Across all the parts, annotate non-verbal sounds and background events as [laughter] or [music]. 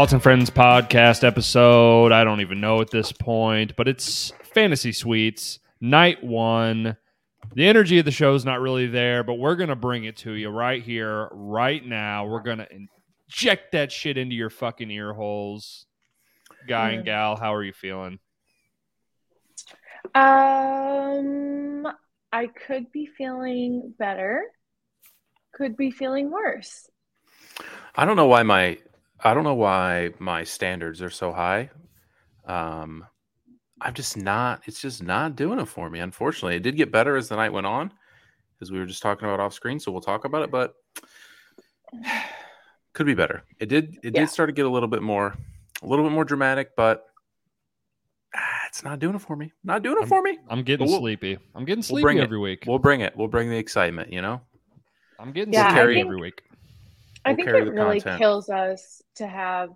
Thoughts and Friends podcast episode. I don't even know at this point, but it's Fantasy Suites, night one. The energy of the show is not really there, but we're going to bring it to you right here, right now. We're going to inject that shit into your fucking ear holes. Guy and gal, how are you feeling? Um, I could be feeling better. Could be feeling worse. I don't know why my I don't know why my standards are so high. Um, I'm just not. It's just not doing it for me. Unfortunately, it did get better as the night went on, as we were just talking about off screen. So we'll talk about it, but [sighs] could be better. It did. It Yeah. did start to get a little bit more, a little bit more dramatic, but ah, it's not doing it for me. Not doing it for me. I'm getting We'll- sleepy. I'm getting we'll sleepy bring it. every week. We'll bring it. We'll bring the excitement. You know. I'm getting Yeah, I sleepy think- every week. I We'll think it really content. kills us to have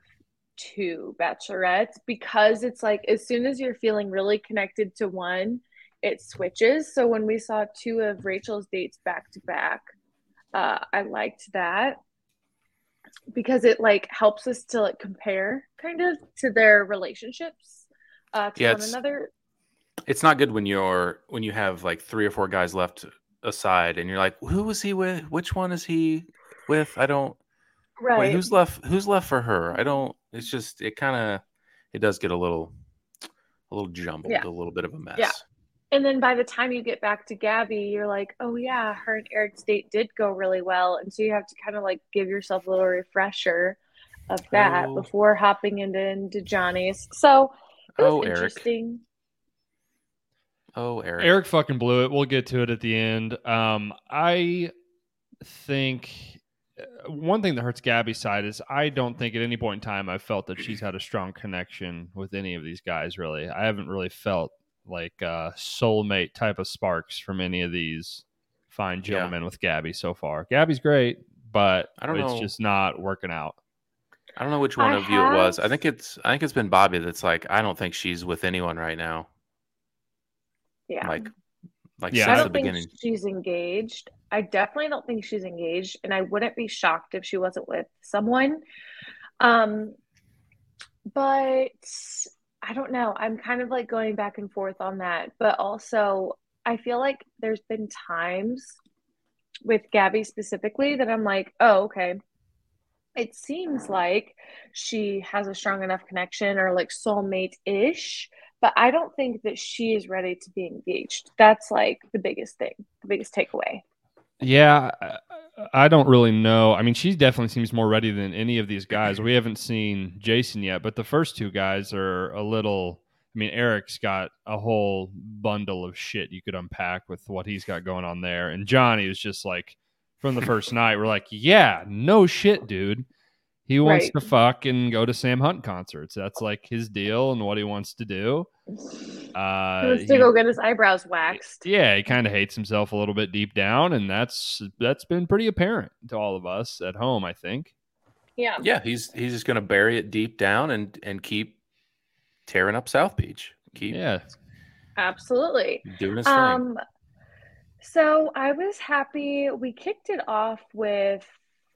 two bachelorettes because it's like as soon as you're feeling really connected to one, it switches. So when we saw two of Rachel's dates back to back, uh, I liked that because it like helps us to like compare kind of to their relationships uh, to Yeah, one it's- another. It's not good when you're when you have like three or four guys left aside, and you're like, who was he with? Which one is he with? I don't. Right. Wait, who's left? Who's left for her? I don't. It's just it kind of it does get a little a little jumbled, Yeah. a little bit of a mess. Yeah. And then by the time you get back to Gabby, you're like, oh yeah, her and Erich's date did go really well. And so you have to kind of like give yourself a little refresher of that Oh. before hopping into, into Johnny's. So it was Oh, Erich. interesting. Oh, Erich. Erich fucking blew it. We'll get to it at the end. Um, I think one thing that hurts Gabby's side is I don't think at any point in time I've felt that she's had a strong connection with any of these guys. Really, I haven't really felt like uh, soulmate type of sparks from any of these fine Yeah. gentlemen with Gabby so far. Gabby's great, but I don't it's know. just not working out. I don't know which one I of you it was. I think it's I think it's been Bobby that's like I don't think she's with anyone right now. Yeah. Like like Yeah, I since the don't think beginning. she's engaged. I definitely don't think she's engaged, and I wouldn't be shocked if she wasn't with someone. Um, but I don't know. I'm kind of like going back and forth on that. But also, I feel like there's been times with Gabby specifically that I'm like, oh, okay. It seems like she has a strong enough connection or like soulmate ish but I don't think that she is ready to be engaged. That's like the biggest thing, the biggest takeaway. Yeah, I- don't really know. I mean, she definitely seems more ready than any of these guys. We haven't seen Jason yet, but the first two guys are a little. I mean, Erich's got a whole bundle of shit you could unpack with what he's got going on there, and Johnny is just like from the first [laughs] night. We're like, yeah, no shit, dude. He wants Right. to fuck and go to Sam Hunt concerts. That's like his deal and what he wants to do. Uh, he wants to he- go get his eyebrows waxed. yeah, he kind of hates himself a little bit deep down, and that's that's been pretty apparent to all of us at home. I think. Yeah. Yeah, he's he's just gonna bury it deep down and and keep tearing up South Beach. Keep Yeah, Absolutely. doing his thing. Um, so I was happy. We kicked it off with,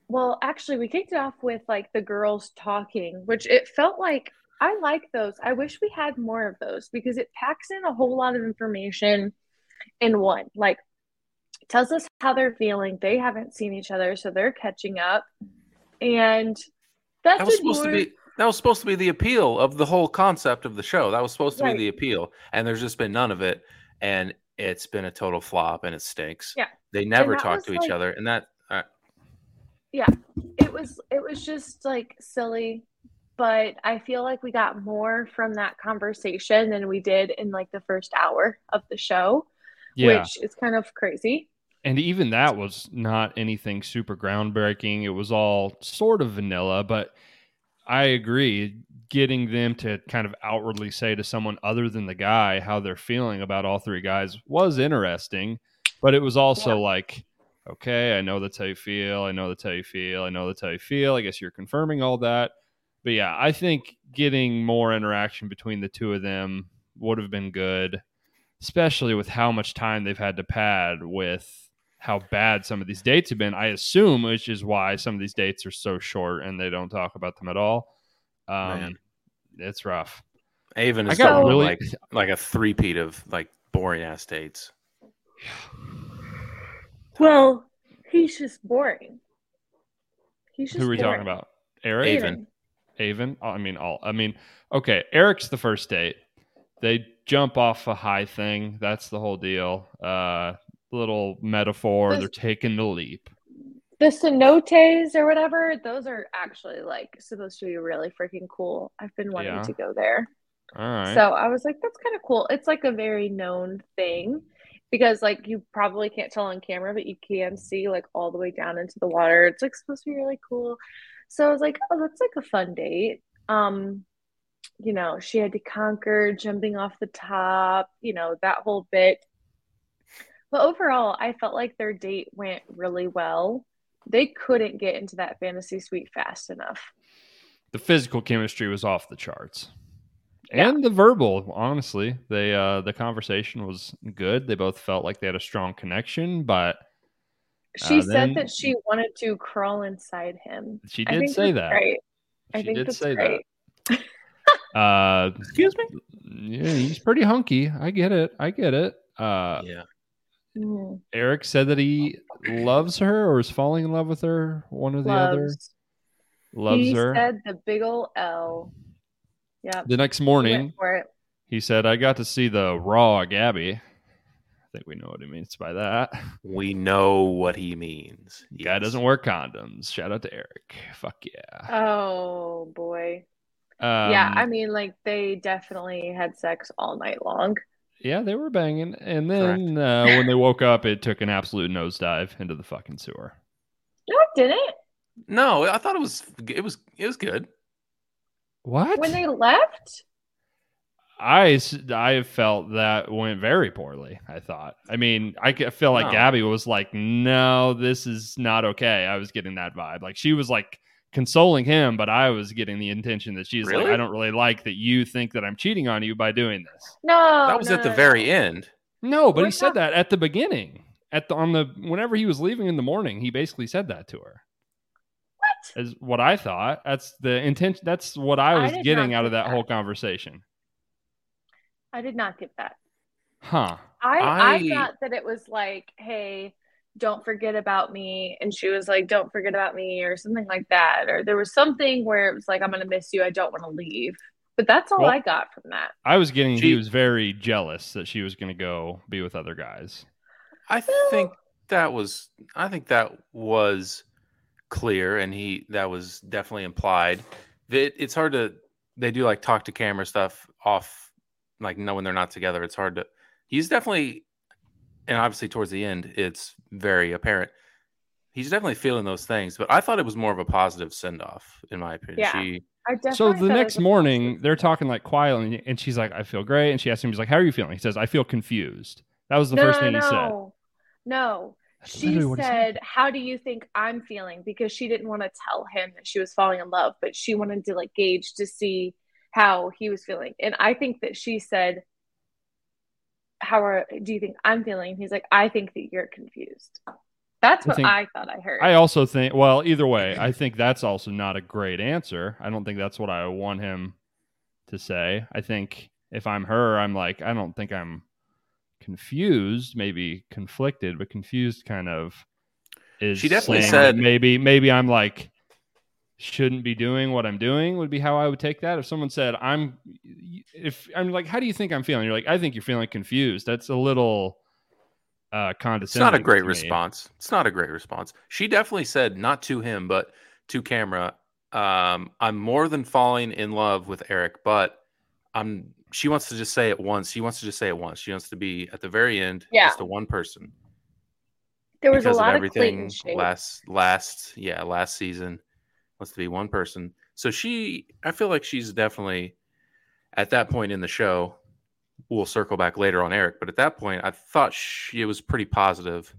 well, actually, we kicked it off with like the girls talking, which it felt like I like those. I wish we had more of those because it packs in a whole lot of information in one. Like, tells us how they're feeling. They haven't seen each other, so they're catching up, and that, was supposed to be that was supposed to be the appeal of the whole concept of the show. That was supposed to Right. be the appeal, and there's just been none of it, and it's been a total flop, and it stinks. Yeah. they never talk to each other, and that uh, it was it was just like silly but i feel like we got more from that conversation than we did in like the first hour of the show yeah, which is kind of crazy and even that was not anything super groundbreaking. It was all sort of vanilla, but I agree. Getting them to kind of outwardly say to someone other than the guy how they're feeling about all three guys was interesting, but it was also Yeah. like, okay, I know that's how you feel. I know that's how you feel. I know that's how you feel. I guess you're confirming all that. But yeah, I think getting more interaction between the two of them would have been good, especially with how much time they've had to pad with how bad some of these dates have been. I assume, which is why some of these dates are so short and they don't talk about them at all. Um, Man. it's rough. Aven I is got really like like a three-peat of like boring ass dates. [sighs] [sighs] Well, he's just boring. He's just who are we boring. talking about? Erich, Aven. Aven. Oh, I mean, all. I mean, okay. Erich's the first date. They jump off a high thing. That's the whole deal. Uh, little metaphor. This- They're taking the leap. The cenotes or whatever, those are actually like supposed to be really freaking cool. I've been wanting Yeah. to go there. All right. So I was like, that's kind of cool. It's like a very known thing because like you probably can't tell on camera, but you can see like all the way down into the water. It's like supposed to be really cool. So I was like, oh, that's like a fun date. Um, you know, she had to conquer jumping off the top, you know, that whole bit. But overall, I felt like their date went really well. They couldn't get into that fantasy suite fast enough. the physical chemistry was off the charts. Yeah. And the verbal, honestly, they uh the conversation was good. They both felt like they had a strong connection, but She Uh, said then- that she wanted to crawl inside him. she did say that. Great. I She think did that's say great. that. [laughs] Uh Excuse me. yeah, he's pretty hunky. I get it. I get it. Uh Yeah. Mm, Erich said that he loves her or is falling in love with her, one or the other. loves. Loves he her. said the big ol' L. Yep. the next morning, went for it. he said, I got to see the raw Gabby. I think we know what he means by that. We know what he means. Guy doesn't wear condoms. Shout out to Erich. Fuck yeah. Oh boy. Um, yeah, I mean, like they definitely had sex all night long. yeah, they were banging, and then uh, when they woke up, it took an absolute nosedive into the fucking sewer. No, it didn't. No, I thought it was it was it was good. What? When they left, I, I felt that went very poorly. I thought. I mean, I feel like No. Gabby was like, "No, this is not okay." I was getting that vibe. Like she was like consoling him, but I was getting the intention that she's like, "I don't really like that you think that I'm cheating on you by doing this." no, that was no, at the no, very no. end. No, but We're he said not- that at the beginning. At the on the whenever he was leaving in the morning, he basically said that to her. What? Is what I thought. That's the intention. That's what I I was did getting out of that that. whole conversation. I did not get that. Huh. I, I I- thought that it was like, hey, don't forget about me. And she was like, don't forget about me, or something like that. Or there was something where it was like, I'm going to miss you. I don't want to leave. But that's all Well- I got from that. I was getting he She- was very jealous that she was going to go be with other guys. I think that was I think that was clear and he that was definitely implied. It, it's hard to they do like talk to camera stuff off like knowing they're not together. It's hard to he's definitely and obviously towards the end it's very apparent. He's definitely feeling those things, but I thought it was more of a positive send off in my opinion. Yeah. She So the next morning, they're talking like quietly, and she's like, "I feel great," and she asks him, "He's like, how are you feeling?" He says, "I feel confused." That was the no, first no, thing he said. no, no. That's She literally what he said, How do you think I'm feeling? Because she didn't want to tell him that she was falling in love, but she wanted to like gauge to see how he was feeling. And I think that she said, How are do you think I'm feeling? He's like, I think that you're confused. That's I what think- I thought I heard. I also think, well, either way, I think that's also not a great answer. I don't think that's what I want him to say. I think if I'm her, I'm like, I don't think I'm confused, maybe conflicted, but confused kind of is. She definitely said- maybe, maybe I'm like, shouldn't be doing what I'm doing would be how I would take that. If someone said, I'm, if I'm like, how do you think I'm feeling? You're like, I think you're feeling confused. That's a little uh condescending. It's not a great response. It's not a great response. She definitely said, not to him, but to camera, um, I'm more than falling in love with Erich, but I'm she wants to just say it once. She wants to just say it once. She wants to be at the very end, Yeah. just a one person. there was a lot of of everything shade. last last yeah, last season. Wants to be one person. So she I feel like she's definitely at that point in the show. We'll circle back later on Erich, but at that point, I thought she it was pretty positive.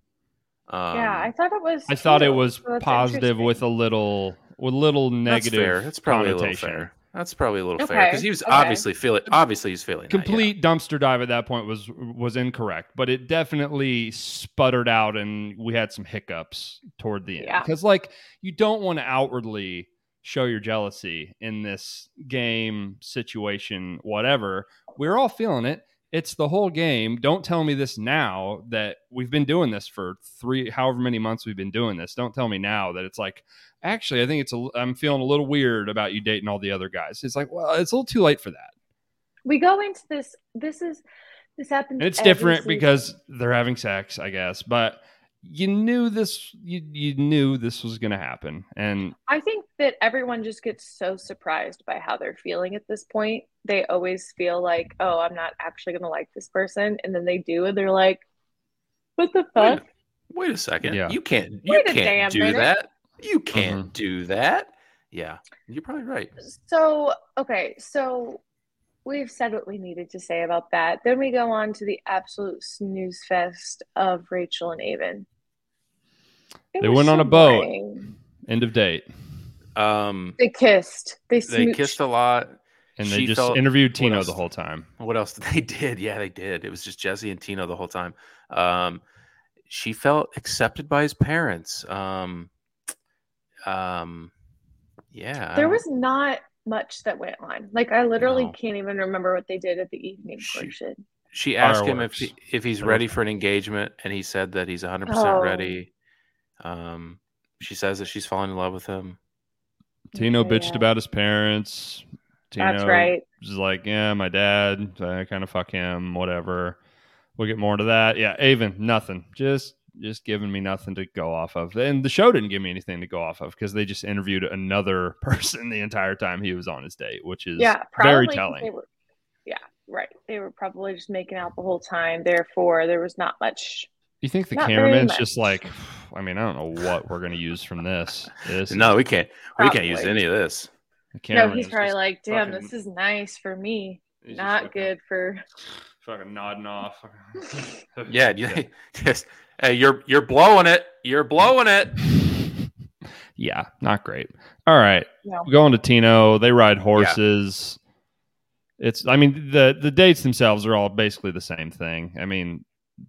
Um, yeah, I thought it was. I thought it was So positive with a little, with little That's negative fair. That's probably a little connotation. fair. That's probably a little fair because he was okay. obviously feeling. Obviously, he's feeling that, yeah. Complete dumpster dive at that point was was incorrect, but it definitely sputtered out, and we had some hiccups toward the end. Yeah. Because like you don't want to outwardly show your jealousy in this game situation, whatever. We're all feeling it. It's the whole game. Don't tell me this now that we've been doing this for three, however many months we've been doing this. Don't tell me now that it's like, actually, I think it's a, I'm feeling a little weird about you dating all the other guys. It's like, well, it's a little too late for that. We go into this. This is this happens. And it's different season. because they're having sex, I guess. But you knew this. You you knew this was going to happen, and I think that everyone just gets so surprised by how they're feeling at this point. They always feel like, oh, I'm not actually going to like this person. And then they do, and they're like, what the fuck? Wait a second. Yeah. You can't you Wait a damn can't do minute. that. You can't Mhm. do that. Yeah. You're probably right. So, okay. So we've said what we needed to say about that. Then we go on to the absolute snooze fest of Rachel and Aven. It They was went on a boat. boring. end of date. Um They kissed. They, they kissed a lot. And they She just felt- interviewed Tino else? the whole time. What else did [laughs] they did? Yeah, they did. It was just Jesse and Tino the whole time. Um, she felt accepted by his parents. Um, um, yeah. There was not much that went on. Like I literally No. can't even remember what they did at the evening She- portion. She asked him if he, if he's ready for an engagement, and he said that he's 100 percent Oh. ready. Um, she says that she's falling in love with him. Tino Okay, bitched yeah. about his parents. Tino That's right. was like, yeah, my dad, I kind of fuck him, whatever. We'll get more into that. Yeah, Aven, nothing. Just just giving me nothing to go off of. And the show didn't give me anything to go off of because they just interviewed another [laughs] person the entire time he was on his date, which is Yeah, very telling. They were, yeah, right. They were probably just making out the whole time. Therefore, there was not much. you think the not cameraman's just like, I mean, I don't know what we're going to use from this. this No, we can't. We can't use any of this. the No, he's probably like, "Damn, fucking- this is nice for me. Not fucking- good for." Fucking nodding off. Yeah, [laughs] you, [laughs] just hey, you're you're blowing it. You're blowing it. [laughs] yeah, not great. All right. No. Going to Tino, they ride horses. It's I mean the the dates themselves are all basically the same thing. I mean,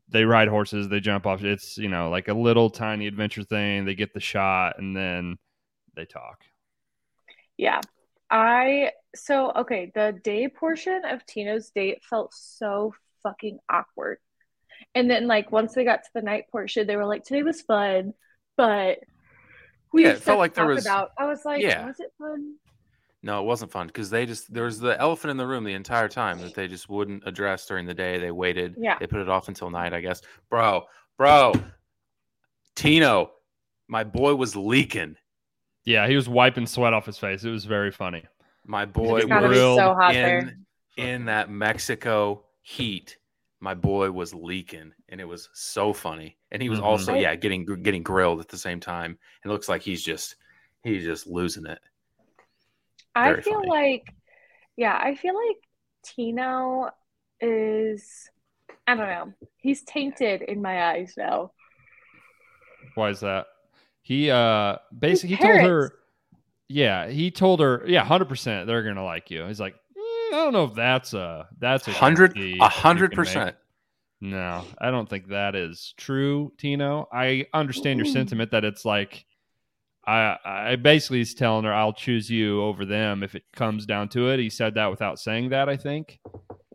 they ride horses, they jump off. It's, you know, like a little tiny adventure thing. They get the shot and then they talk. Yeah. I so okay, the day portion of Tino's date felt so fucking awkward. And then like once they got to the night portion, they were like, today was fun, but we Yeah, it felt like to there was- about I was like, Yeah. was it fun? No, it wasn't fun because they just there was the elephant in the room the entire time that they just wouldn't address during the day. They waited. Yeah. They put it off until night, I guess. Bro, bro, Tino, my boy was leaking. Yeah, he was wiping sweat off his face. It was very funny. My boy It's gotta be was so hot in there. in that Mexico heat. My boy was leaking, and it was so funny. And he was Mhm. also, yeah, getting getting grilled at the same time. It looks like he's just he's just losing it. I feel funny. like yeah, I feel like Tino is I don't know. He's tainted in my eyes now. Why is that? He uh basically he told her. Yeah, he told her, yeah, 100% they're going to like you. He's like, "Mm, I don't know if that's a that's a hundred a hundred percent. No, I don't think that is true, Tino. I understand your sentiment that it's like I I basically is telling her I'll choose you over them if it comes down to it. He said that without saying that, I think.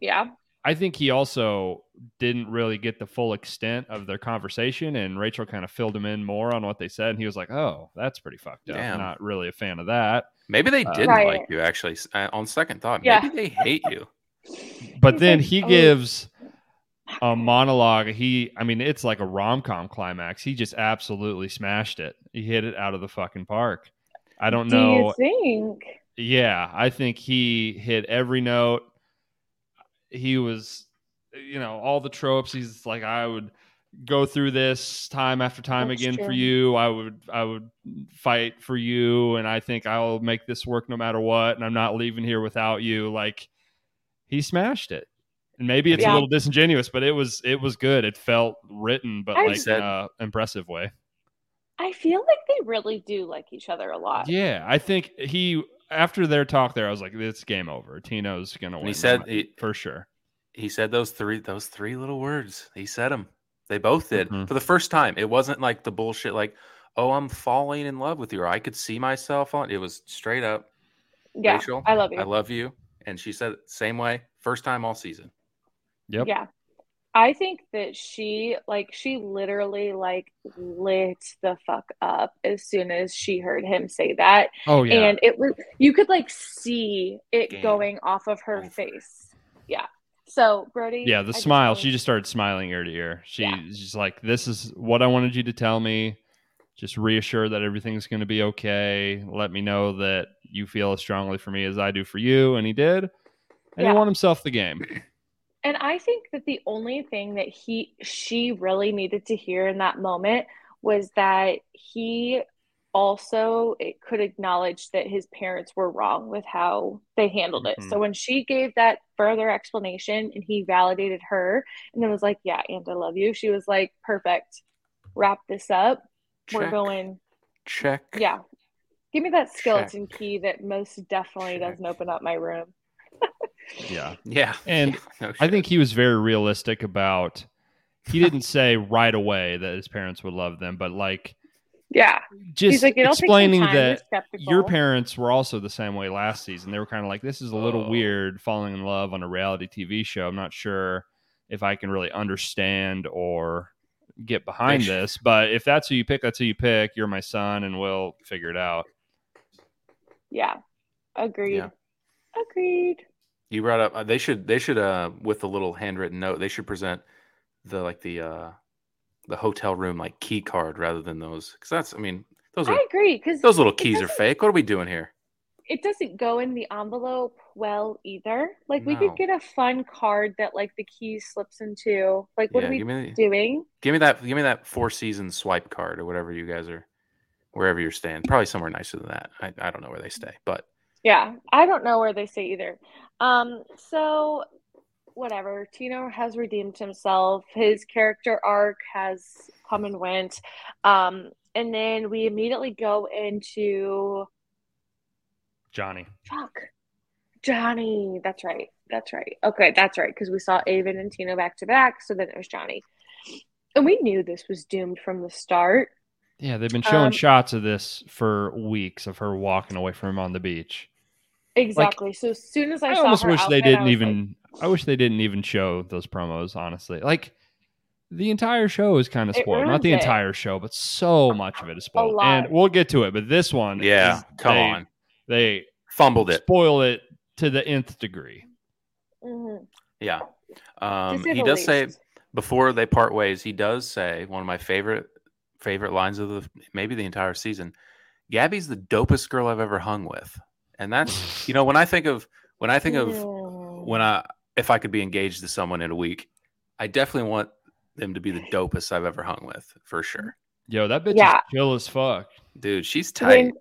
Yeah. I think he also didn't really get the full extent of their conversation, and Rachel kind of filled him in more on what they said, and he was like, "Oh, that's pretty fucked up. Damn. Not really a fan of that." Maybe they Uh, didn't Right. like you. Actually, uh, on second thought, Yeah. maybe they hate you. [laughs] But then he "Oh." gives a monologue. He, I mean, it's like a rom com climax. He just absolutely smashed it. He hit it out of the fucking park. I don't Do know. you think? Yeah, I think he hit every note. He was, you know, all the tropes. He's like, I would go through this time after time That's again for you. I would, I would fight for you, and I think I'll make this work no matter what. And I'm not leaving here without you. Like, he smashed it. And maybe it's a little disingenuous, but it was, it was good. It felt written, but I like said- in a impressive way. I feel like they really do like each other a lot. Yeah, I think he after their talk there, I was like, "It's game over. Tino's gonna win." He said he, for sure. he said those three those three little words. He said them. They both did Mhm. for the first time. It wasn't like the bullshit like, "Oh, I'm falling in love with you." Or I could see myself on. It was straight up. Yeah, Rachel, I love you. I love you, and she said same way. First time all season. Yep. Yeah. I think that she like she literally like lit the fuck up as soon as she heard him say that. Oh yeah. And it was you could like see it Game going off of her face. Yeah. So Brody yeah, the I smile. think- She just started smiling ear to ear. She's Yeah. just like, "This is what I wanted you to tell me. Just reassure that everything's going to be okay. Let me know that you feel as strongly for me as I do for you." And he did. And Yeah. he won himself the game. And I think that the only thing that he she really needed to hear in that moment was that he also it could acknowledge that his parents were wrong with how they handled it. Mhm. So when she gave that further explanation and he validated her and then was like, "Yeah, and I love you." She was like, "Perfect. Wrap this up. We're going." Check. Yeah. Give me that Check. skeleton key that most definitely Check. doesn't open up my room. [laughs] Yeah. Yeah. And [laughs] No I think he was very realistic about. He didn't say right away that his parents would love them, but like Yeah. just He's like, it'll explaining take some time. You're that your parents were also the same way last season. They were kind of like, this is a little Oh. weird falling in love on a reality TV show. I'm not sure if I can really understand or get behind They this, but if that's who you pick, that's who you pick. You're my son, and we'll figure it out. Yeah. Agreed. Yeah. Agreed. You brought up uh, they should they should uh with a little handwritten note they should present the like the uh the hotel room like key card rather than those because that's I mean those are I agree because those little keys are fake. What are we doing here? it doesn't go in the envelope well either. Like we could get a fun card that like the key slips into. Like what yeah, are we give me doing? give me that give me that four season swipe card or whatever you guys are wherever you're staying. Probably somewhere nicer than that. I, I don't know where they stay, but Yeah, I don't know where they stay either. Um, so whatever. Tino has redeemed himself. His character arc has come and went. Um, and then we immediately go into Johnny. fuck Johnny. That's right. That's right. Okay, that's right. Because we saw Aven and Tino back to back, so then it was Johnny. And we knew this was doomed from the start. Yeah, they've been showing Um, shots of this for weeks of her walking away from him on the beach. Exactly. so as soon as I, I, saw almost her wish they outfit, I didn't was even. I wish they didn't even show those promos. Honestly, like the entire show is kind of spoiled. Not the it. entire show, but so much of it is spoiled. And we'll get to it. But this one, yeah, is- come they, on. they Fumbled it. spoil it to the nth degree. like, mhm. Yeah. Um, he the does say before they part ways, he does say one of my favorite favorite lines of the maybe the entire season. Gabby's the dopest girl I've ever hung with, and that's you know when I think of when I think of when I if I could be engaged to someone in a week, I definitely want them to be the dopest I've ever hung with for sure. Yo, that bitch Yeah. is chill as fuck. Dude, she's tight. When,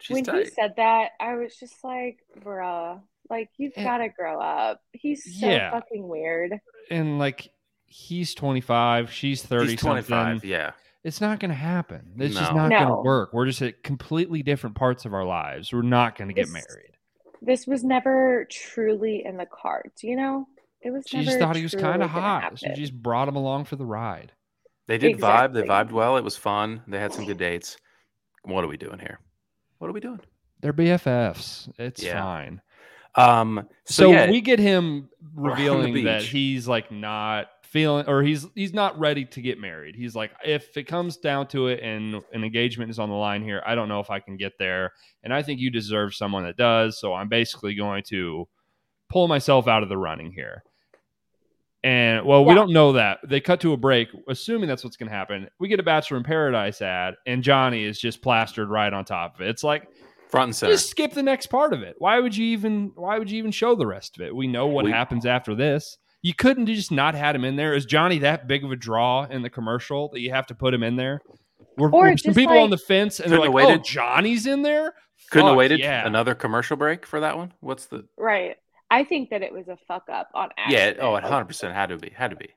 she's when he said that, I was just like, bruh, like you've Yeah. got to grow up. He's so Yeah. fucking weird. And like, he's 25, she's 30 He's 25. something. Yeah. It's not going to happen. It's just No. not going to work. We're just at completely different parts of our lives. We're not going to get This- married. This was never truly in the cards, you know? It was She never just thought he was kind of gonna hot. She just brought him along for the ride. They did vibe. They vibed well. It was fun. They had some good dates. What are we doing here? What are we doing? They're BFFs. It's Yeah. fine. Um. So, So, yeah, we get him We're on the revealing that he's like not feeling or he's he's not ready to get married. He's like if it comes down to it and an engagement is on the line here, I don't know if I can get there and I think you deserve someone that does, so I'm basically going to pull myself out of the running here. And well, we don't know that. They cut to a break, assuming that's what's going to happen. We get a Bachelor in Paradise ad, and Johnny is just plastered right on top of it. It's like front and center. just skip the next part of it. Why would you even why would you even show the rest of it? We know what We- happens after this. You couldn't just not had him in there. Is Johnny that big of a draw in the commercial that you have to put him in there? Were, Or were some people like- on the fence and they're like, Couldn't "Oh. Johnny's in there." Couldn't have waited Yeah, another commercial break for that one. What's the? Right. I think that it was a fuck up on Yeah. accident. Oh, it hundred percent had to be. Had to be.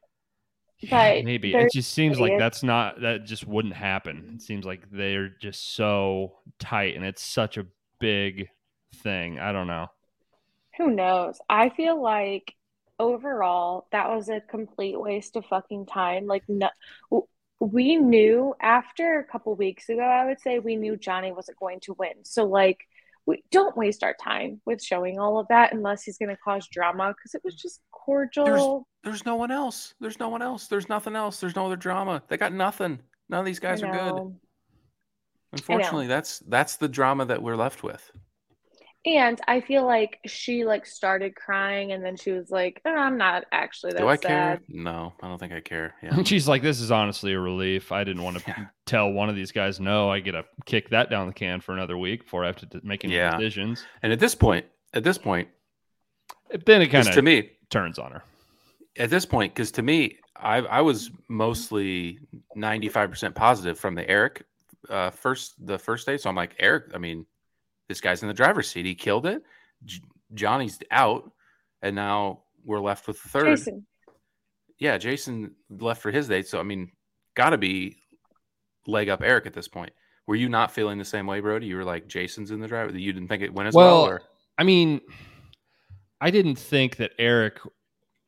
But maybe it just seems like that's not that just wouldn't happen. It seems like they're just so tight and it's such a big thing. I don't know. Who knows? I feel like overall that was a complete waste of fucking time. Like no we knew after a couple weeks ago, I would say we knew Johnny wasn't going to win. So like we don't waste our time with showing all of that unless he's going to cause drama because it was just cordial. There's, there's no one else. There's no one else. There's nothing else. There's no other drama. They got nothing. None of these guys are good. Unfortunately, that's that's the drama that we're left with. And I feel like she like started crying and then she was like, oh, I'm not actually that Do I sad. care? No, I don't think I care. Yeah. [laughs] She's like, "This is honestly a relief. I didn't want to Yeah. tell one of these guys no. I get to kick that down the can for another week before I have to d- make any Yeah. decisions." and at this point, at this point, Then it 'cause kind of to me, turns on her. at this point, because to me, I I was mostly ninety five percent positive from the Erich uh, first the first day. So I'm like Erich. I mean, this guy's in the driver's seat. He killed it. J- Johnny's out, and now we're left with the third. Jason. Yeah, Jason left for his date. So I mean, got to be leg up Erich at this point. Were you not feeling the same way, Brody? You were like Jason's in the driver. You didn't think it went as well. Well, or? I mean, I didn't think that Erich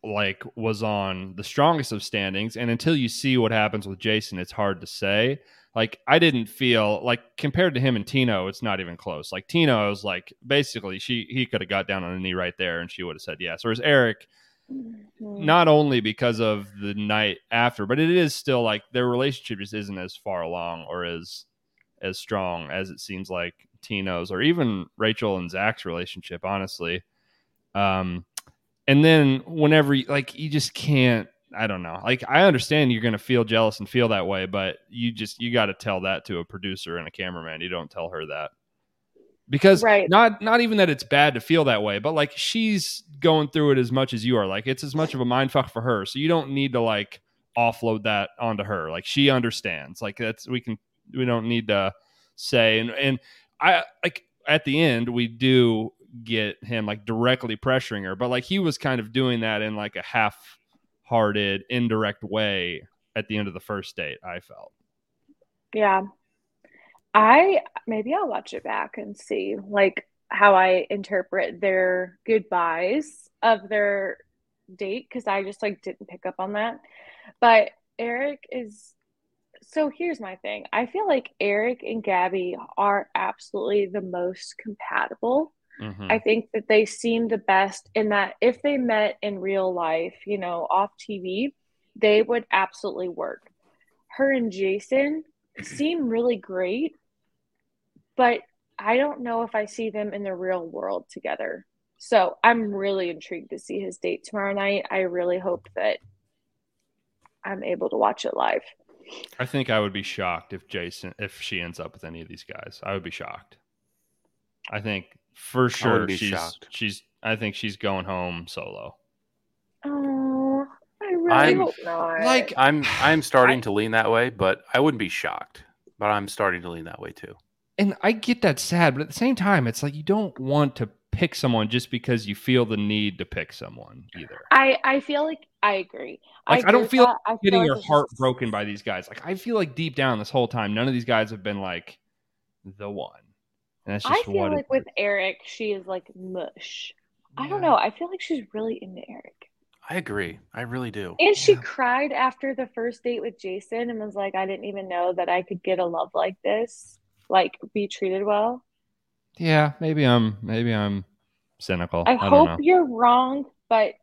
like was on the strongest of standings, and until you see what happens with Jason, it's hard to say. Like I didn't feel like compared to him and Tino, it's not even close. Like Tino was like basically she he could have got down on a knee right there, and she would have said yes. Whereas Erich, Mhm. not only because of the night after, but it is still like their relationship just isn't as far along or as as strong as it seems like Tino's or even Rachel and Zach's relationship, honestly. Um, and then whenever you, like you just can't, I don't know. Like I understand you're going to feel jealous and feel that way, but you just you got to tell that to a producer and a cameraman. You don't tell her that because Right. not not even that it's bad to feel that way, but like she's going through it as much as you are. Like it's as much of a mind fuck for her, so you don't need to like offload that onto her. Like she understands. Like that's we can we don't need to say and and I like at the end we do get him like directly pressuring her, but like he was kind of doing that in like a half-hearted, indirect way at the end of the first date. I felt. Yeah. I maybe I'll watch it back and see like how I interpret their goodbyes of their date because I just like didn't pick up on that. But Erich is so here's my thing. I feel like Erich and Gabby are absolutely the most compatible. Mhm. I think that they seem the best in that if they met in real life, you know, off TV, they would absolutely work. Her and Jason seem really great, but I don't know if I see them in the real world together. So I'm really intrigued to see his date tomorrow night. I really hope that I'm able to watch it live. I think I would be shocked if Jason if she ends up with any of these guys. I would be shocked. I think for sure she's shocked. she's I think she's going home solo. Oh, I really I'm- hope not. Like I'm I'm starting I- to lean that way, but I wouldn't be shocked. But I'm starting to lean that way too. and I get that sad, but at the same time it's like you don't want to pick someone just because you feel the need to pick someone either. I I feel like I agree. Like, I agree don't feel that. I feel Getting like your it's heart just- broken by these guys. Like I feel like deep down this whole time none of these guys have been like the one. And that's I feel what like with is. Erich, she is like mush. I don't know. I feel like she's really into Erich. I agree. I really do. And she Yeah. cried after the first date with Jason and was like, I didn't even know that I could get a love like this, like be treated well. Yeah, maybe I'm maybe I'm cynical. I, I, don't hope know. you're wrong, but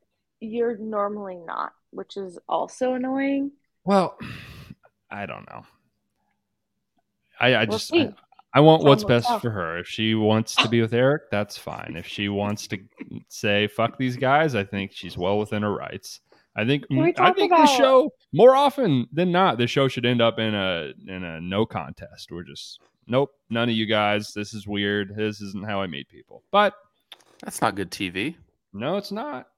you're normally not, which is also annoying. Well, [sighs] I don't know. I, I We'll just. I, I want what's best tell. for her. If she wants to be with Erich, that's fine. If she wants to say fuck these guys, I think she's well within her rights. I think I think about- the show more often than not, the show should end up in a in a no contest. We're just nope, none of you guys. This is weird. This isn't how I meet people. But That's not good TV. no, it's not.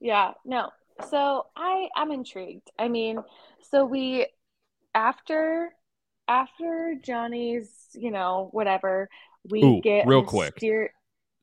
Yeah, no. So I I'm intrigued. I mean, so we after after Johnny's, you know, whatever, we Ooh, get real quick. myster-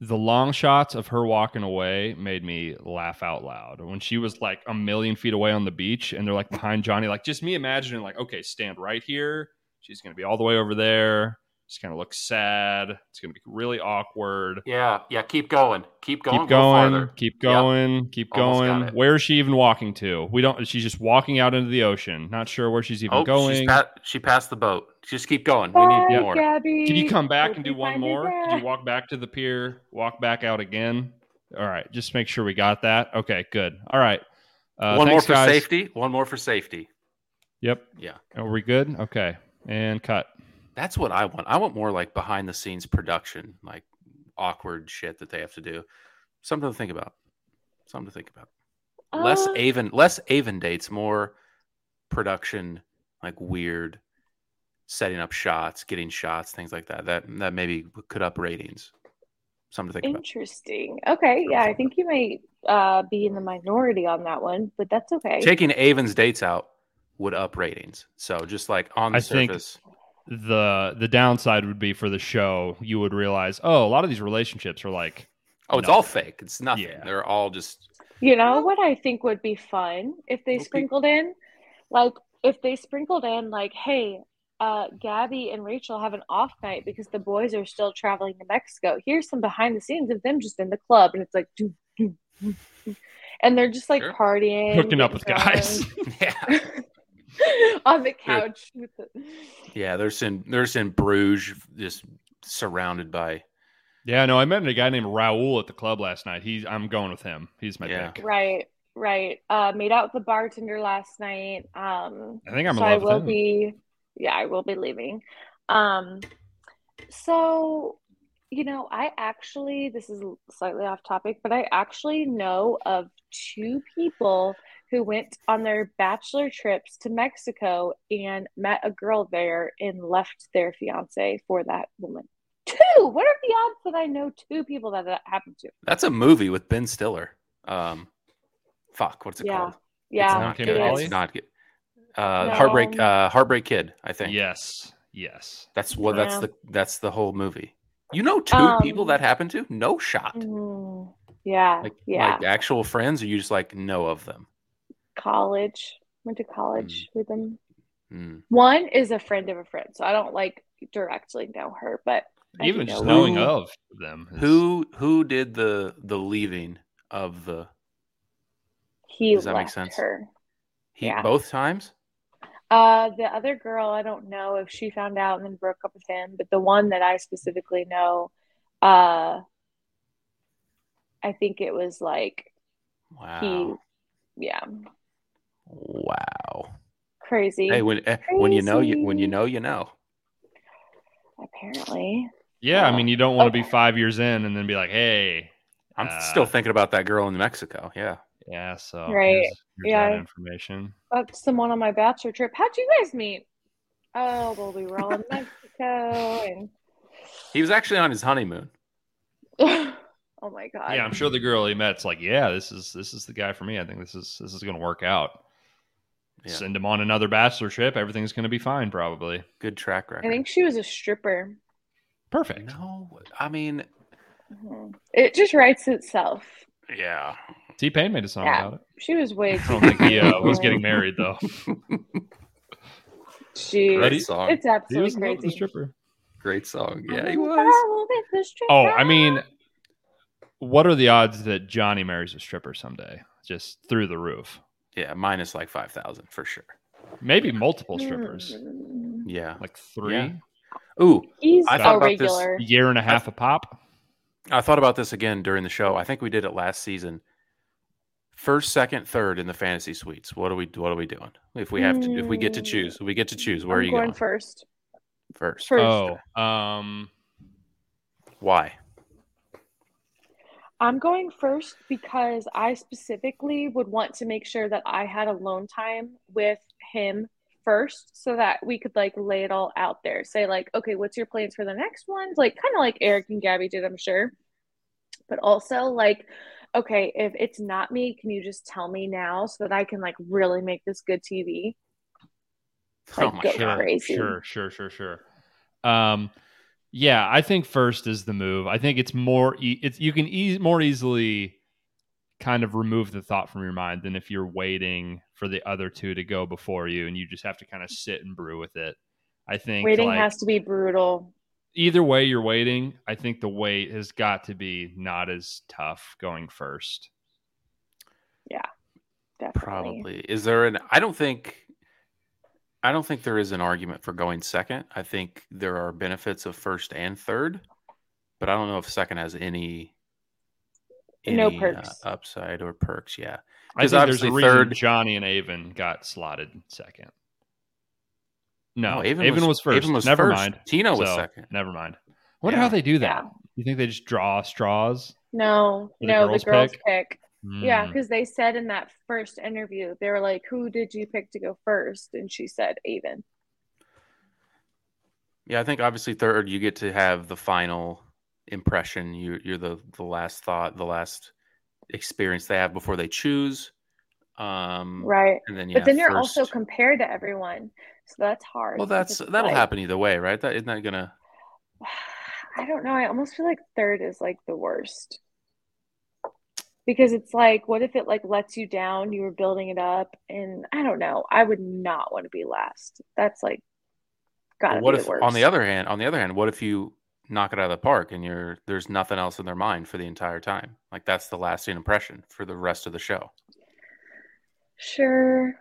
the long shots of her walking away made me laugh out loud when she was like a million feet away on the beach and they're like behind Johnny. Like just me imagining like, okay, stand right here. She's gonna be all the way over there. Just kind of looks sad. It's going to be really awkward. Yeah, yeah. Keep going. Keep going. Keep going. farther. keep going. Keep going. Where is she even walking to? We don't. She's just walking out into the ocean. Not sure where she's even Oh, going. she's pa- she passed the boat. Just keep going. We Bye, need more. Gabby. Can you come back Hope and do one more? her Could you walk back to the pier, walk back out again? All right, just make sure we got that. Okay, good. All right. Uh, One more for guys. safety. One more for safety. Yep. Yeah. Are we good? Okay. And cut. That's what I want. I want more like behind the scenes production, like awkward shit that they have to do. Something to think about. Something to think about. Less Uh, Aven, less Aven dates, more production, like weird setting up shots, getting shots, things like that. That that maybe could up ratings. Something to think about. Interesting. Okay, yeah, I think you might uh, be in the minority on that one, but that's okay. Taking Aven's dates out would up ratings. So just like on the I think- surface, The the downside would be for the show, you would realize, oh, a lot of these relationships are like, oh, it's all fake. It's nothing. Yeah. They're all just You know what I think would be fun if they Okay. sprinkled in, like if they sprinkled in, like, hey, uh, Gabby and Rachel have an off night because the boys are still traveling to Mexico. Here's some behind the scenes of them just in the club, and it's like, doo, doo, doo, doo. and they're just like Sure. partying, hooking up with getting guys. [laughs] yeah. Drunk [laughs] on the couch. With the... [laughs] Yeah, there's in there's in Bruges, just surrounded by yeah, no, I met a guy named Raul at the club last night. He's I'm going with him. He's my Yeah. pick. Right, right. Uh, made out with the bartender last night. Um, I think I'm so I love with will him. be, yeah, I will be leaving. Um, so, you know, I actually, this is slightly off topic, but I actually know of two people who went on their bachelor trips to Mexico and met a girl there and left their fiance for that woman. Two. What are the odds that I know two people that that happened to? That's a movie with Ben Stiller. Um, fuck, what's it Yeah. called? Yeah, it's not Came good. to It's not good. Uh, No. Heartbreak, uh, Heartbreak Kid. I think. Yes. Yes. That's what. That's the. That's the whole movie. You know, two Um, people that happened to. No shot. Mm, yeah, Like, yeah. like actual friends, or you just like know of them. College. Went to college with them. Hmm. One is a friend of a friend, so I don't like directly know her, but Even know just knowing Who- of them. is- Who who did the the leaving of the he Does that make left sense? her. he Yeah. both times? Uh, the other girl, I don't know if she found out and then broke up with him, but the one that I specifically know, uh, I think it was like Wow. he, yeah, Wow. crazy. Hey, when eh, when you know you when you know you know. Apparently, Yeah, I mean, you don't want to be five years in and then be like, "Hey, I'm Uh, still thinking about that girl in Mexico. Yeah. yeah." So Right. here's, here's Yeah. that information. that's someone on my bachelor trip. How'd you guys meet? Oh, well, we were all in Mexico, [laughs] and He was actually on his honeymoon. [laughs] oh my god, Yeah, I'm sure the girl he met's like, "Yeah, this is this is the guy for me. I think this is this is going to work out." Yeah. Send him on another bachelor trip. Everything's going to be fine, probably. Good track record. I think she was a stripper. Perfect. No, I mean, Mhm. It just writes itself. yeah. T Pain made a song Yeah. about it. She was way I don't think he uh, was getting married though. [laughs] She, Great song. it's He absolutely was in the crazy. stripper. Great song. I'm Yeah, he was. love with the stripper. Oh, I mean, what are the odds that Johnny marries a stripper someday? Just through the roof. Yeah, minus like five thousand for sure. Maybe multiple strippers, Mm. Yeah. like three, Yeah. Ooh, He's I a thought about this- regular. a year and a half a pop. I thought about this again during the show. I think we did it last season. First, second, third in the fantasy suites. What are we? What are we doing? If we have to, if we get to choose, we get to choose. Where I'm are you going, going, first? first? First. Oh, um, Why? I'm going first because I specifically would want to make sure that I had alone time with him first so that we could like lay it all out there. Say like, okay, what's your plans for the next ones? Like kind of like Erich and Gabby did, I'm sure. But also like, okay, if it's not me, can you just tell me now so that I can like really make this good TV? oh my go god! sure, crazy. sure, sure, sure, sure. Um, yeah, I think first is the move. I think it's more. E- it's you can e- more easily kind of remove the thought from your mind than if you're waiting for the other two to go before you and you just have to kind of sit and brew with it. I think Waiting like, has to be brutal. either way you're waiting, I think the wait has got to be not as tough going first. Definitely. Probably. Is there an I don't think I don't think there is an argument for going second. I think there are benefits of first and third, but I don't know if second has any No any, uh, perks. upside or perks. Yeah. I 'Cause think there's a obviously reason third- Johnny and Aven got slotted second. No, No, Aven, Aven was, was- first. Aven was Never first. mind. Tino was So, second. Never mind. I wonder Yeah. how they do that. Yeah. You think they just draw straws? No, The no, girls the girls pick? pick. Yeah, Hmm. because they said in that first interview, they were like, "Who did you pick to go first? And she said, "Aven." Yeah, I think obviously third you get to have the final impression. You you're the the last thought, the last experience they have before they choose. Um Right. and then yeah, but then you're also compared to everyone, so that's hard. Well, that's that'll like- happen either way, right? That isn't that gonna [sighs] I don't know. I almost feel like third is like the worst. Because it's like, what if it like lets you down? You were building it up, and I don't know. I would not want to be last. That's like Well, what be if the worst. on the other hand, on the other hand, what if you knock it out of the park and you're there's nothing else in their mind for the entire time? Like that's the lasting impression for the rest of the show. Sure.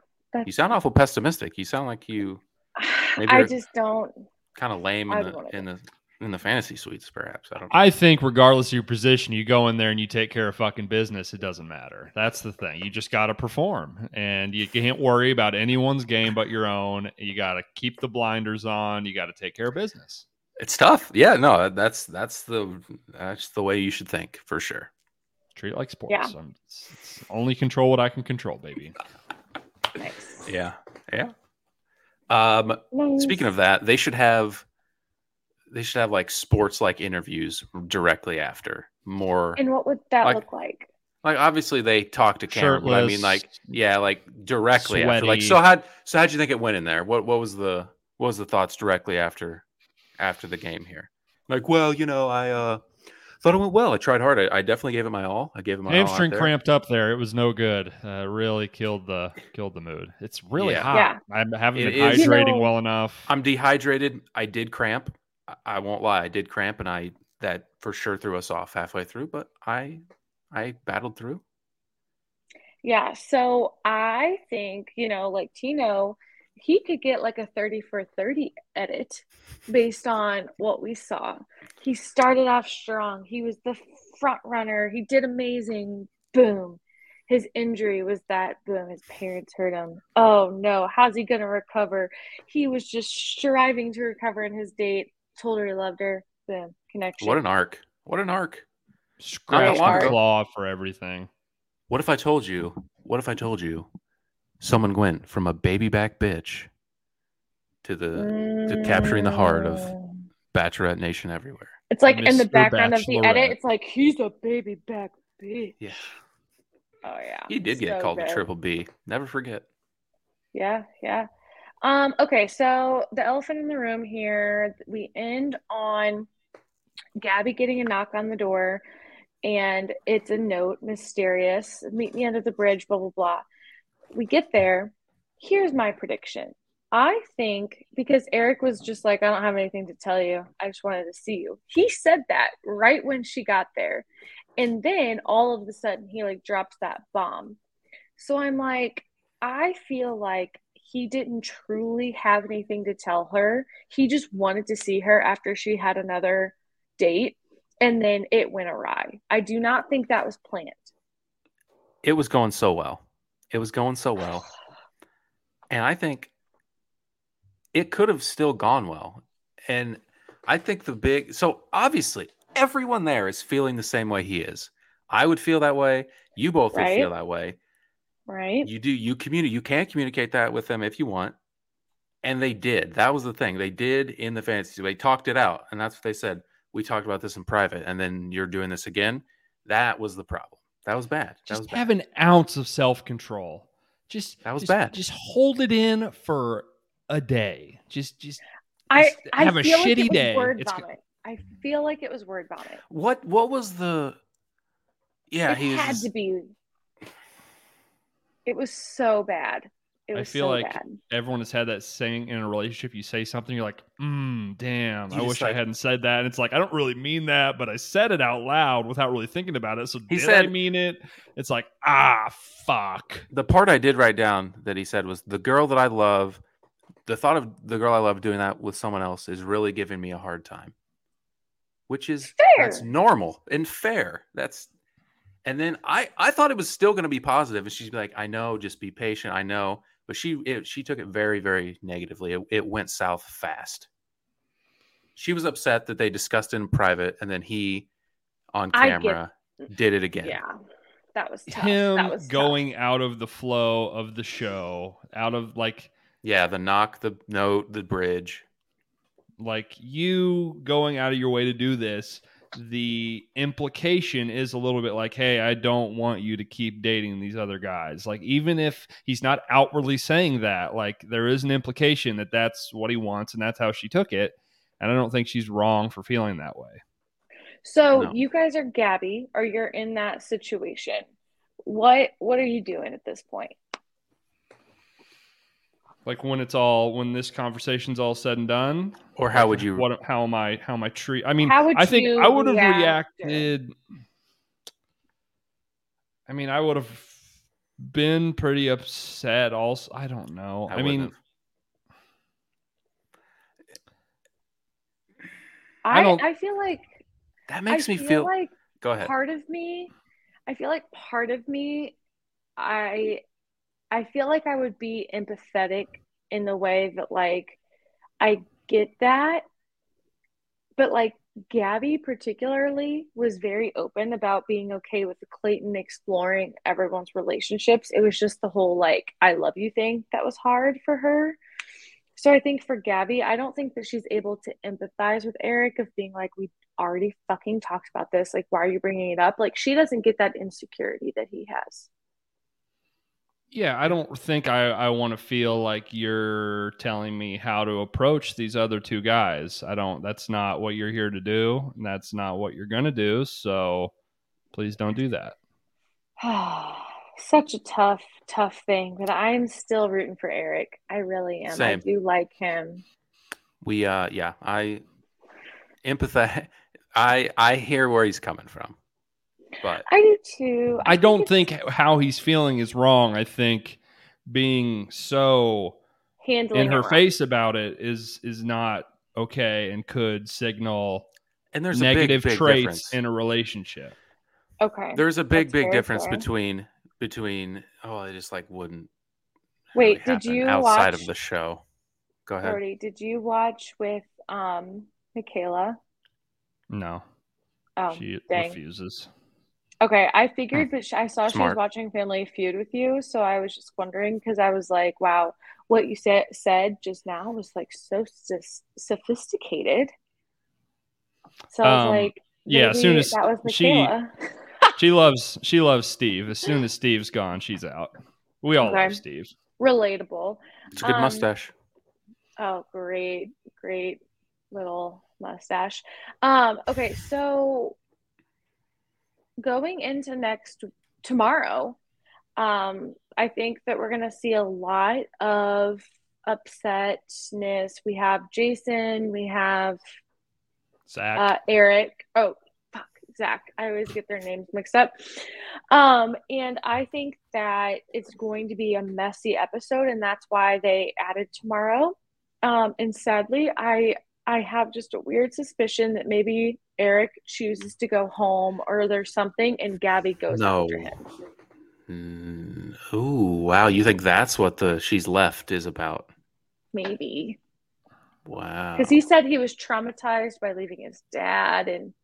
You sound awful pessimistic. You sound like you [sighs] maybe I just don't. kind of lame in the in the in the fantasy suites, perhaps. I don't. Know. I think regardless of your position, you go in there and you take care of fucking business. It doesn't matter. That's the thing. You just got to perform, and you can't worry about anyone's game but your own. You got to keep the blinders on. You got to take care of business. It's tough. Yeah, no, that's that's the that's the way you should think for sure. Treat it like sports. Yeah. I'm- it's- it's only control what I can control, baby. Nice. Yeah, yeah. Um, Nice. speaking of that, they should have they should have like sports like interviews directly after more. And what would that Like- look like? Like obviously they talk to camera, but I mean like yeah, like directly after. Like so how so how'd you think it went in there? What what was the what was the thoughts directly after after the game here? Like, well, you know, I uh thought it went well. I tried hard. I, I definitely gave it my all. I gave it my hamstring all. out there. cramped up there. It was no good. Uh, really killed the killed the mood. It's really Yeah. hot. Yeah. I haven't It been is- hydrating You know- well enough. I'm dehydrated. I did cramp. I- won't lie. I did cramp, and I that for sure threw us off halfway through. But I I battled through. Yeah, so I think, you know, like Tino, he could get like a 30 for 30 edit based on what we saw. He started off strong. He was the front runner. He did amazing. Boom. His injury was that boom. His parents hurt him. Oh no, how's he to recover? He was just striving to recover in his date. Told her he loved her. Boom. Connection. What an arc! What an arc! Scratch long and claw for everything. What if I told you? What if I told you? Someone went from a baby back bitch to the to capturing the heart of Mm. Bachelorette Nation everywhere. It's like in the background of the edit, it's like he's a baby back bitch. Yeah, Oh yeah. he did get So called good. a triple B. Never forget. Yeah, yeah. Um, okay, so the elephant in the room here, we end on Gabby getting a knock on the door, and it's a note, mysterious. Meet me under the bridge, blah blah blah. We get there. Here's my prediction. I think because Erich was just like, I don't have anything to tell you. I just wanted to see you. He said that right when she got there. And then all of a sudden he like drops that bomb. So I'm like, I feel like he didn't truly have anything to tell her. He just wanted to see her after she had another date. And then it went awry. I do not think that was planned. It was going so well. It was going so well, [sighs] and I think it could have still gone well. And I think the big so obviously everyone there is feeling the same way he is. I would feel that way. You both would feel that way. Right? You do. You communicate. You can communicate that with them if you want, and they did. That was the thing. They did in the fantasy. They talked it out, and that's what they said. We talked about this in private, and then you're doing this again. That was the problem. That was bad. That Just was bad. have an ounce of self control. Just That was just- bad. Just hold it in for a day. Just just I, Just I have a feel like shitty it was day. word It's- vomit. I feel like it was word vomit. What what was the Yeah, it he had just- to be. It was so bad. It I feel so like bad. everyone has had that saying in a relationship. You say something, you're like, mm, damn, You I just wish I hadn't said that. And it's like, I don't really mean that, but I said it out loud without really thinking about it. So He did I mean it? It's like, ah, fuck. The part I did write down that he said was the girl that I love. The thought of the girl I love doing that with someone else is really giving me a hard time, which is that's normal and fair. That's and then I I thought it was still going to be positive, and she'd be like, "I know, just be patient. I know," but she it, she took it very very negatively. It, it went south fast. She was upset that they discussed it in private, and then he on I get- camera did it again. Yeah, that was tough. Him that was tough. going out of the flow of the show, out of like, Yeah, the knock, the note, the bridge. like you going out of your way to do this the implication is a little bit like hey i don't want you to keep dating these other guys like even if he's not outwardly saying that like there is an implication that that's what he wants and that's how she took it and i don't think she's wrong for feeling that way So you guys are Gabby, or you're in that situation. What what are you doing at this point? Like when it's all when this conversation's all said and done Or how would you? what how am i how am i treat i mean How would i think you i would have react? reacted i mean i would have been pretty upset also i don't know i, wouldn't mean have. I I don't- I feel like that makes I me feel. like go ahead. part of me i feel like part of me i i feel like i would be empathetic in the way that like i get that but like gabby particularly was very open about being okay with clayton exploring everyone's relationships it was just the whole like i love you thing that was hard for her so i think for gabby i don't think that she's able to empathize with erich of being like we already fucking talked about this. Like, why are you bringing it up? Like, she doesn't get that insecurity that he has. Yeah i don't think i i want to feel like you're telling me how to approach these other two guys i don't that's not what you're here to do and that's not what you're gonna do so please don't do that [sighs] Such a tough, tough thing, but I'm still rooting for Erich. I really am. Same. I do like him. We uh yeah, I empathize. [laughs] I I hear where he's coming from, but I do too. I don't it's think how he's feeling is wrong. I think being so handling in her it wrong. face about it is is not okay and could signal and there's negative a big, big traits difference. in a relationship. Okay. there's a big That's big difference fair. between between oh I just like wouldn't Wait, really did you outside watch of the show? Go ahead. Brody, did you watch with um Michaela? No, Oh, she dang. refuses. Okay, I figured, but sh- I saw she was watching Family Feud with you, so I was just wondering because I was like, "Wow, what you said said just now was like so sus- sophisticated." So I was Um, like, yeah, as soon as that was she- Michaela. She loves she loves Steve. As soon as Steve's gone, she's out. We all Okay. love Steve. Relatable. It's a good Um, mustache. Oh, great, great little mustache. Um, okay, so going into next tomorrow, um, I think that we're gonna see a lot of upsetness. We have Jason, we have Zach. uh, Erich. Oh, fuck, Zach. I always get their names mixed up. Um, and I think that it's going to be a messy episode, and that's why they added tomorrow. Um, and sadly, I I have just a weird suspicion that maybe Erich chooses to go home, or there's something, and Gabby goes No. after him. Mm, ooh, wow! You think that's what the she's left is about? Maybe Wow. because he said he was traumatized by leaving his dad, and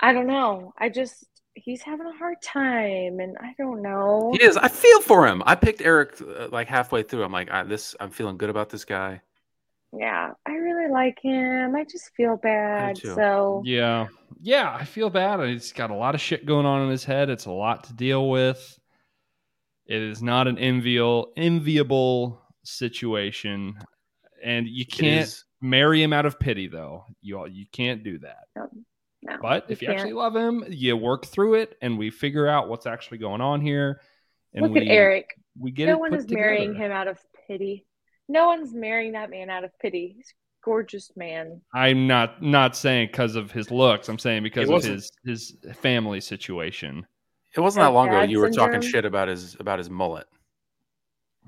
I don't know. I just he's having a hard time, and I don't know. He is. I feel for him. I picked Erich uh, like halfway through. I'm like, I, this. I'm feeling good about this guy. Yeah, I really like him. I just feel bad. So Yeah. Yeah, I feel bad. He's got a lot of shit going on in his head. It's a lot to deal with. It is not an enviable enviable situation. And you can't marry him out of pity though. You all, you can't do that. no, But if you can't. actually love him, you work through it and we figure out what's actually going on here. And look we at Erich. we get no it one put is marrying him out of pity. No one's marrying that man out of pity. He's a gorgeous man. I'm not not saying because of his looks. I'm saying because of his his family situation. It wasn't that long ago. You were talking shit about his about his mullet.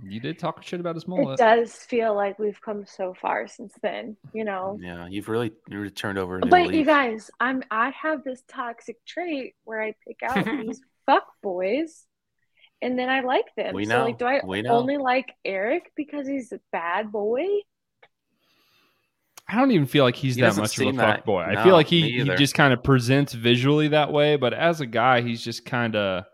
You did talk shit about his mullet. It does feel like we've come so far since then, you know. Yeah, you've really you really turned over a new But you guys, I'm I have this toxic trait where I pick out [laughs] these fuck boys and then I like them. We So know. like do I only like Erich because he's a bad boy? I don't even feel like he's He that much of a seem fuck that- boy. I feel like he, he just kind of presents visually that way, but as a guy, he's just kind of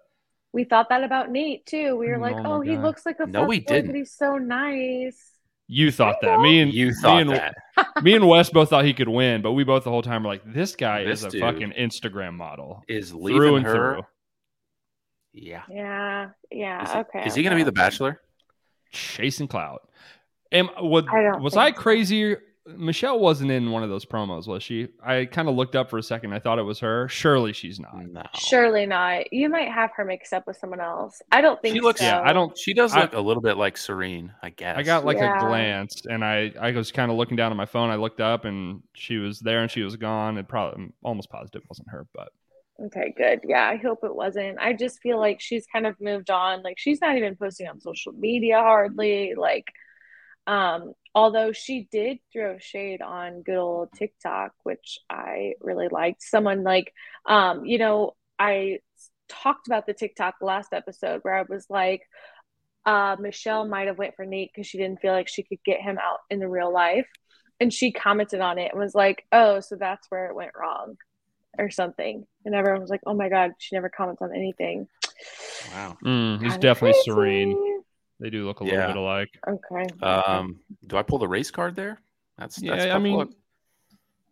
We thought that about Nate too. We were Mm, like, oh my oh, he looks like a No, fuck we didn't. but he's so nice. you thought that. Me and You me thought and, that. [laughs] me and Wes both thought he could win, but we both the whole time were like, this guy This is a fucking Instagram model Is through and her. through. Yeah. Yeah, yeah, Is he, okay. is he going to be the Bachelor? Chasing clout. Am what was think I so. crazy? Michelle wasn't in one of those promos, was she? I kind of looked up for a second. I thought it was her. Surely she's not. No. Surely not. You might have her mixed up with someone else. I don't think She looks- so. Yeah, I don't. She does look a little bit like Serene, I guess. I got like Yeah. a glance, and I I was kind of looking down at my phone. I looked up, and she was there, and she was gone. It probably I'm almost positive it wasn't her, but Okay, good. Yeah, I hope it wasn't. I just feel like she's kind of moved on. Like she's not even posting on social media hardly. Like, um, although she did throw shade on good old TikTok, which I really liked. Someone like, um, you know, I talked about the TikTok last episode where I was like, uh, Michelle might have went for Nate because she didn't feel like she could get him out in the real life. And she commented on it and was like, oh, so that's where it went wrong or something. And everyone was like, oh my God, she never comments on anything. Wow. mm, he's definitely crazy. serene. They do look a little Yeah. bit alike. Okay. Um, do I pull the race card there? That's, Yeah, that's I mean, look.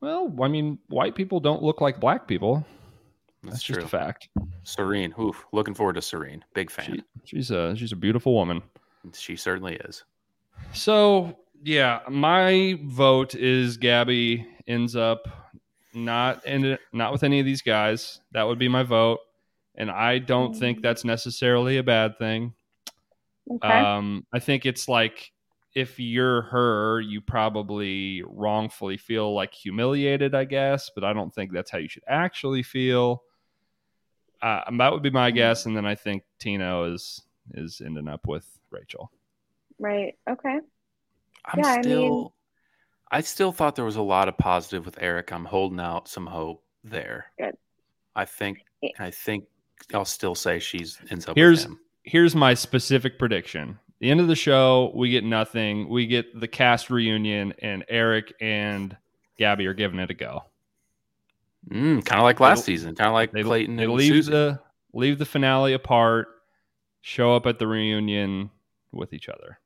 well, I mean, white people don't look like black people. That's, That's, true. just a fact. Serene. Oof. Looking forward to Serene. Big fan. She, she's a she's a beautiful woman. She, certainly is. So yeah, my vote is Gabby ends up not in not with any of these guys. That would be my vote, and I don't think that's necessarily a bad thing. Okay. Um, I think it's like if you're her, you probably wrongfully feel like humiliated, I guess, but I don't think that's how you should actually feel. Uh, that would be my guess, and then I think Tino is is ending up with Rachel. right. Okay. I'm Yeah, I still mean- I still thought there was a lot of positive with Erich. I'm holding out some hope there. Good. I think I think I'll still say she's ends up Here's- with him. Here's my specific prediction. The end of the show, we get nothing. We get the cast reunion, and Erich and Gabby are giving it a go. Mm, kind of like last They- season, kind of like They, Clayton they and leave Susie. the leave the finale apart, show up at the reunion with each other.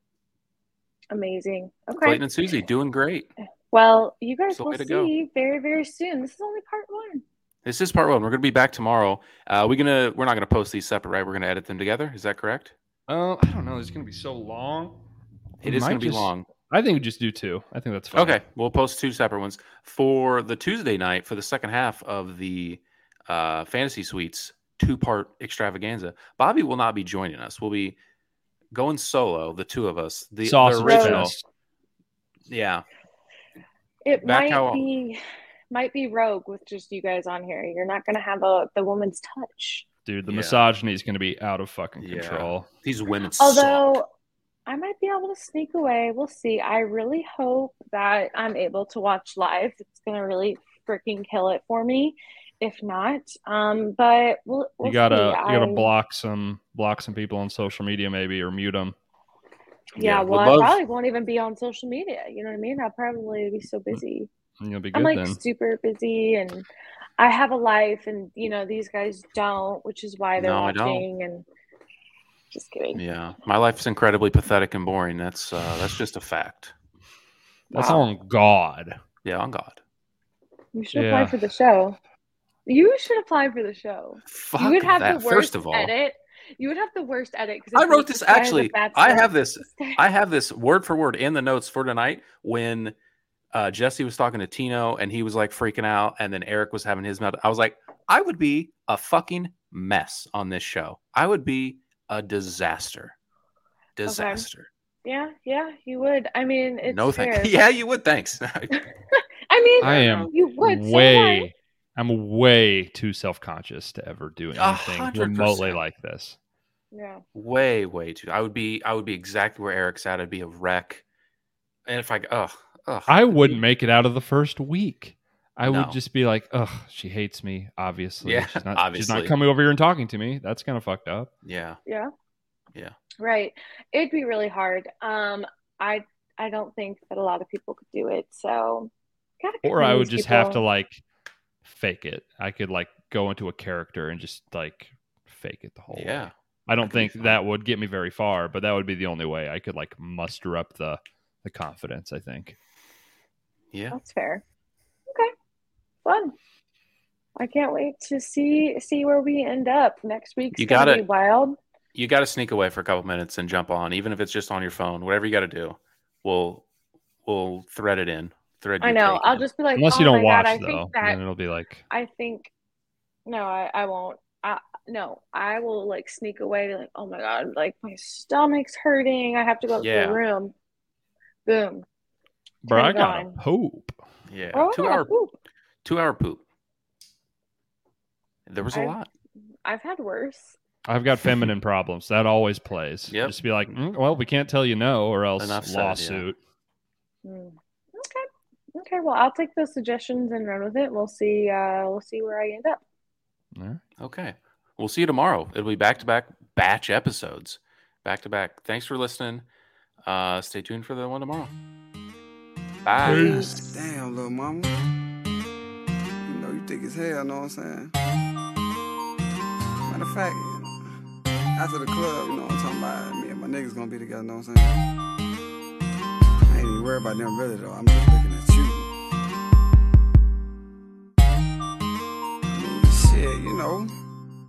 Amazing. Okay. Clayton and Susie doing great. Well, you guys It's the will way to go. see very, very soon. This is only part one. This is part one. We're gonna be back tomorrow. Uh, we gonna we're not gonna post these separate, right? We're gonna edit them together. Is that correct? Uh, I don't know. It's going to be so long. It We is might gonna be long. I think we just do two. I think that's fine. Okay, we'll post two separate ones for the Tuesday night for the second half of the uh, Fantasy Suites two part extravaganza. Bobby will not be joining us. We'll be going solo, the two of us. The, the original, fest. yeah. It Back might how- be might be rogue with just you guys on here. You're not gonna have a the woman's touch. Dude, the Yeah. misogyny is going to be out of fucking Yeah. control. These women. suck. Although I might be able to sneak away. We'll see. I really hope that I'm able to watch live. It's gonna really freaking kill it for me. If not, um, but we'll, we'll you gotta see. you gotta I- block some block some people on social media maybe or mute them. Yeah, would well, love- I probably won't even be on social media. You know what I mean? I'll probably be so busy. And you'll be I'm like then. super busy and I have a life and you know these guys don't, which is why they're No, I don't. watching and just kidding. Yeah, my life is incredibly pathetic and boring. That's uh, that's just a fact. That's Wow. on God. Yeah, on God. You should Yeah. apply for the show. You should apply for the show. Fuck you would have that. the worst First of all, edit. You would have the worst edit. 'cause I wrote like, this guy has a actually. I have this. [laughs] I have this word for word in the notes for tonight when uh, Jesse was talking to Tino and he was like freaking out, and then Erich was having his melt. I was like, I would be a fucking mess on this show. I would be a disaster. disaster. Yeah, yeah, you would. I mean, it's no fair. thanks. [laughs] Yeah, you would. Thanks. [laughs] [laughs] I mean, I am you would. so I. way I'm way too self conscious to ever do anything hundred remotely like this. Yeah. way, way too. I would be. I would be exactly where Erich's at. I'd be a wreck. And if I, ugh, ugh. I wouldn't make it out of the first week. I No. would just be like, ugh, she hates me, obviously. Yeah, she's not, She's not coming over here and talking to me. That's kind of fucked up. Yeah. Yeah. Yeah. Right. It'd be really hard. Um, I I don't think that a lot of people could do it. So Or I would convince just have to like fake it. I could like go into a character and just like fake it the whole Yeah. way. I don't think that would get me very far, but that would be the only way I could like muster up the the confidence, I think. Yeah. That's fair. Okay. Fun. I can't wait to see see where we end up. Next week. You gotta- be wild. You got to sneak away for a couple minutes and jump on, even if it's just on your phone. Whatever you got to do, we'll we'll thread it in. Thread. I know. I'll in. just be like, Unless oh you don't watch God, I though, think that then it'll be like I think no, I, I won't. I, no, I will like sneak away like, oh my God, like my stomach's hurting. I have to go to the room. Boom. Bro, I got a poop. Yeah. Oh, two yeah, hour poop. two hour poop. There was a I've- lot. I've had worse. I've got [laughs] feminine problems. That always plays. Yep. Just be like, "Mm, well, we can't tell you no, or else Enough said, yeah. lawsuit. Hmm. Okay. Okay. Well, I'll take those suggestions and run with it. We'll see. Uh, we'll see where I end up. Yeah. Okay. We'll see you tomorrow. It'll be back to back batch episodes. Back to back. Thanks for listening. Uh stay tuned for the one tomorrow. Bye. Peace. Damn, little mama. You know you thick as hell, know what I'm saying? Matter of fact, you know, after the club, you know what I'm talking about? Me and my niggas gonna be together, know what I'm saying? I ain't even worried about them really though. I'm just looking at you. I mean, shit, you know.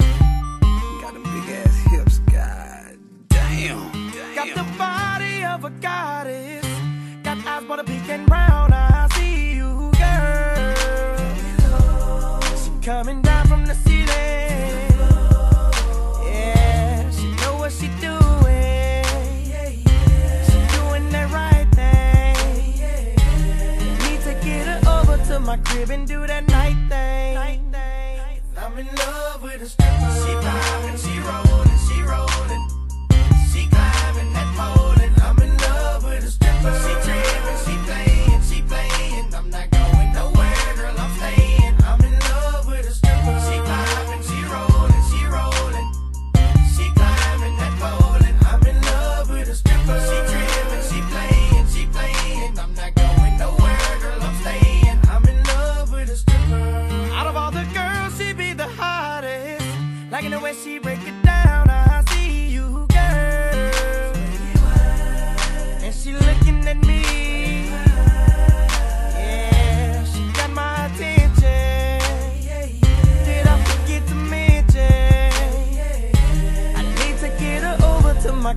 You got them big ass hips, god damn. Got the body of a goddess. Eyes but a pink and brown. I see you, girl. She coming down from the ceiling. Yeah, she know what she doing. She doing the right thing. Need to get her over to my crib and do that night thing. I'm in love with a stripper. She vibing, she rolling,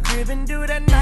crib and do that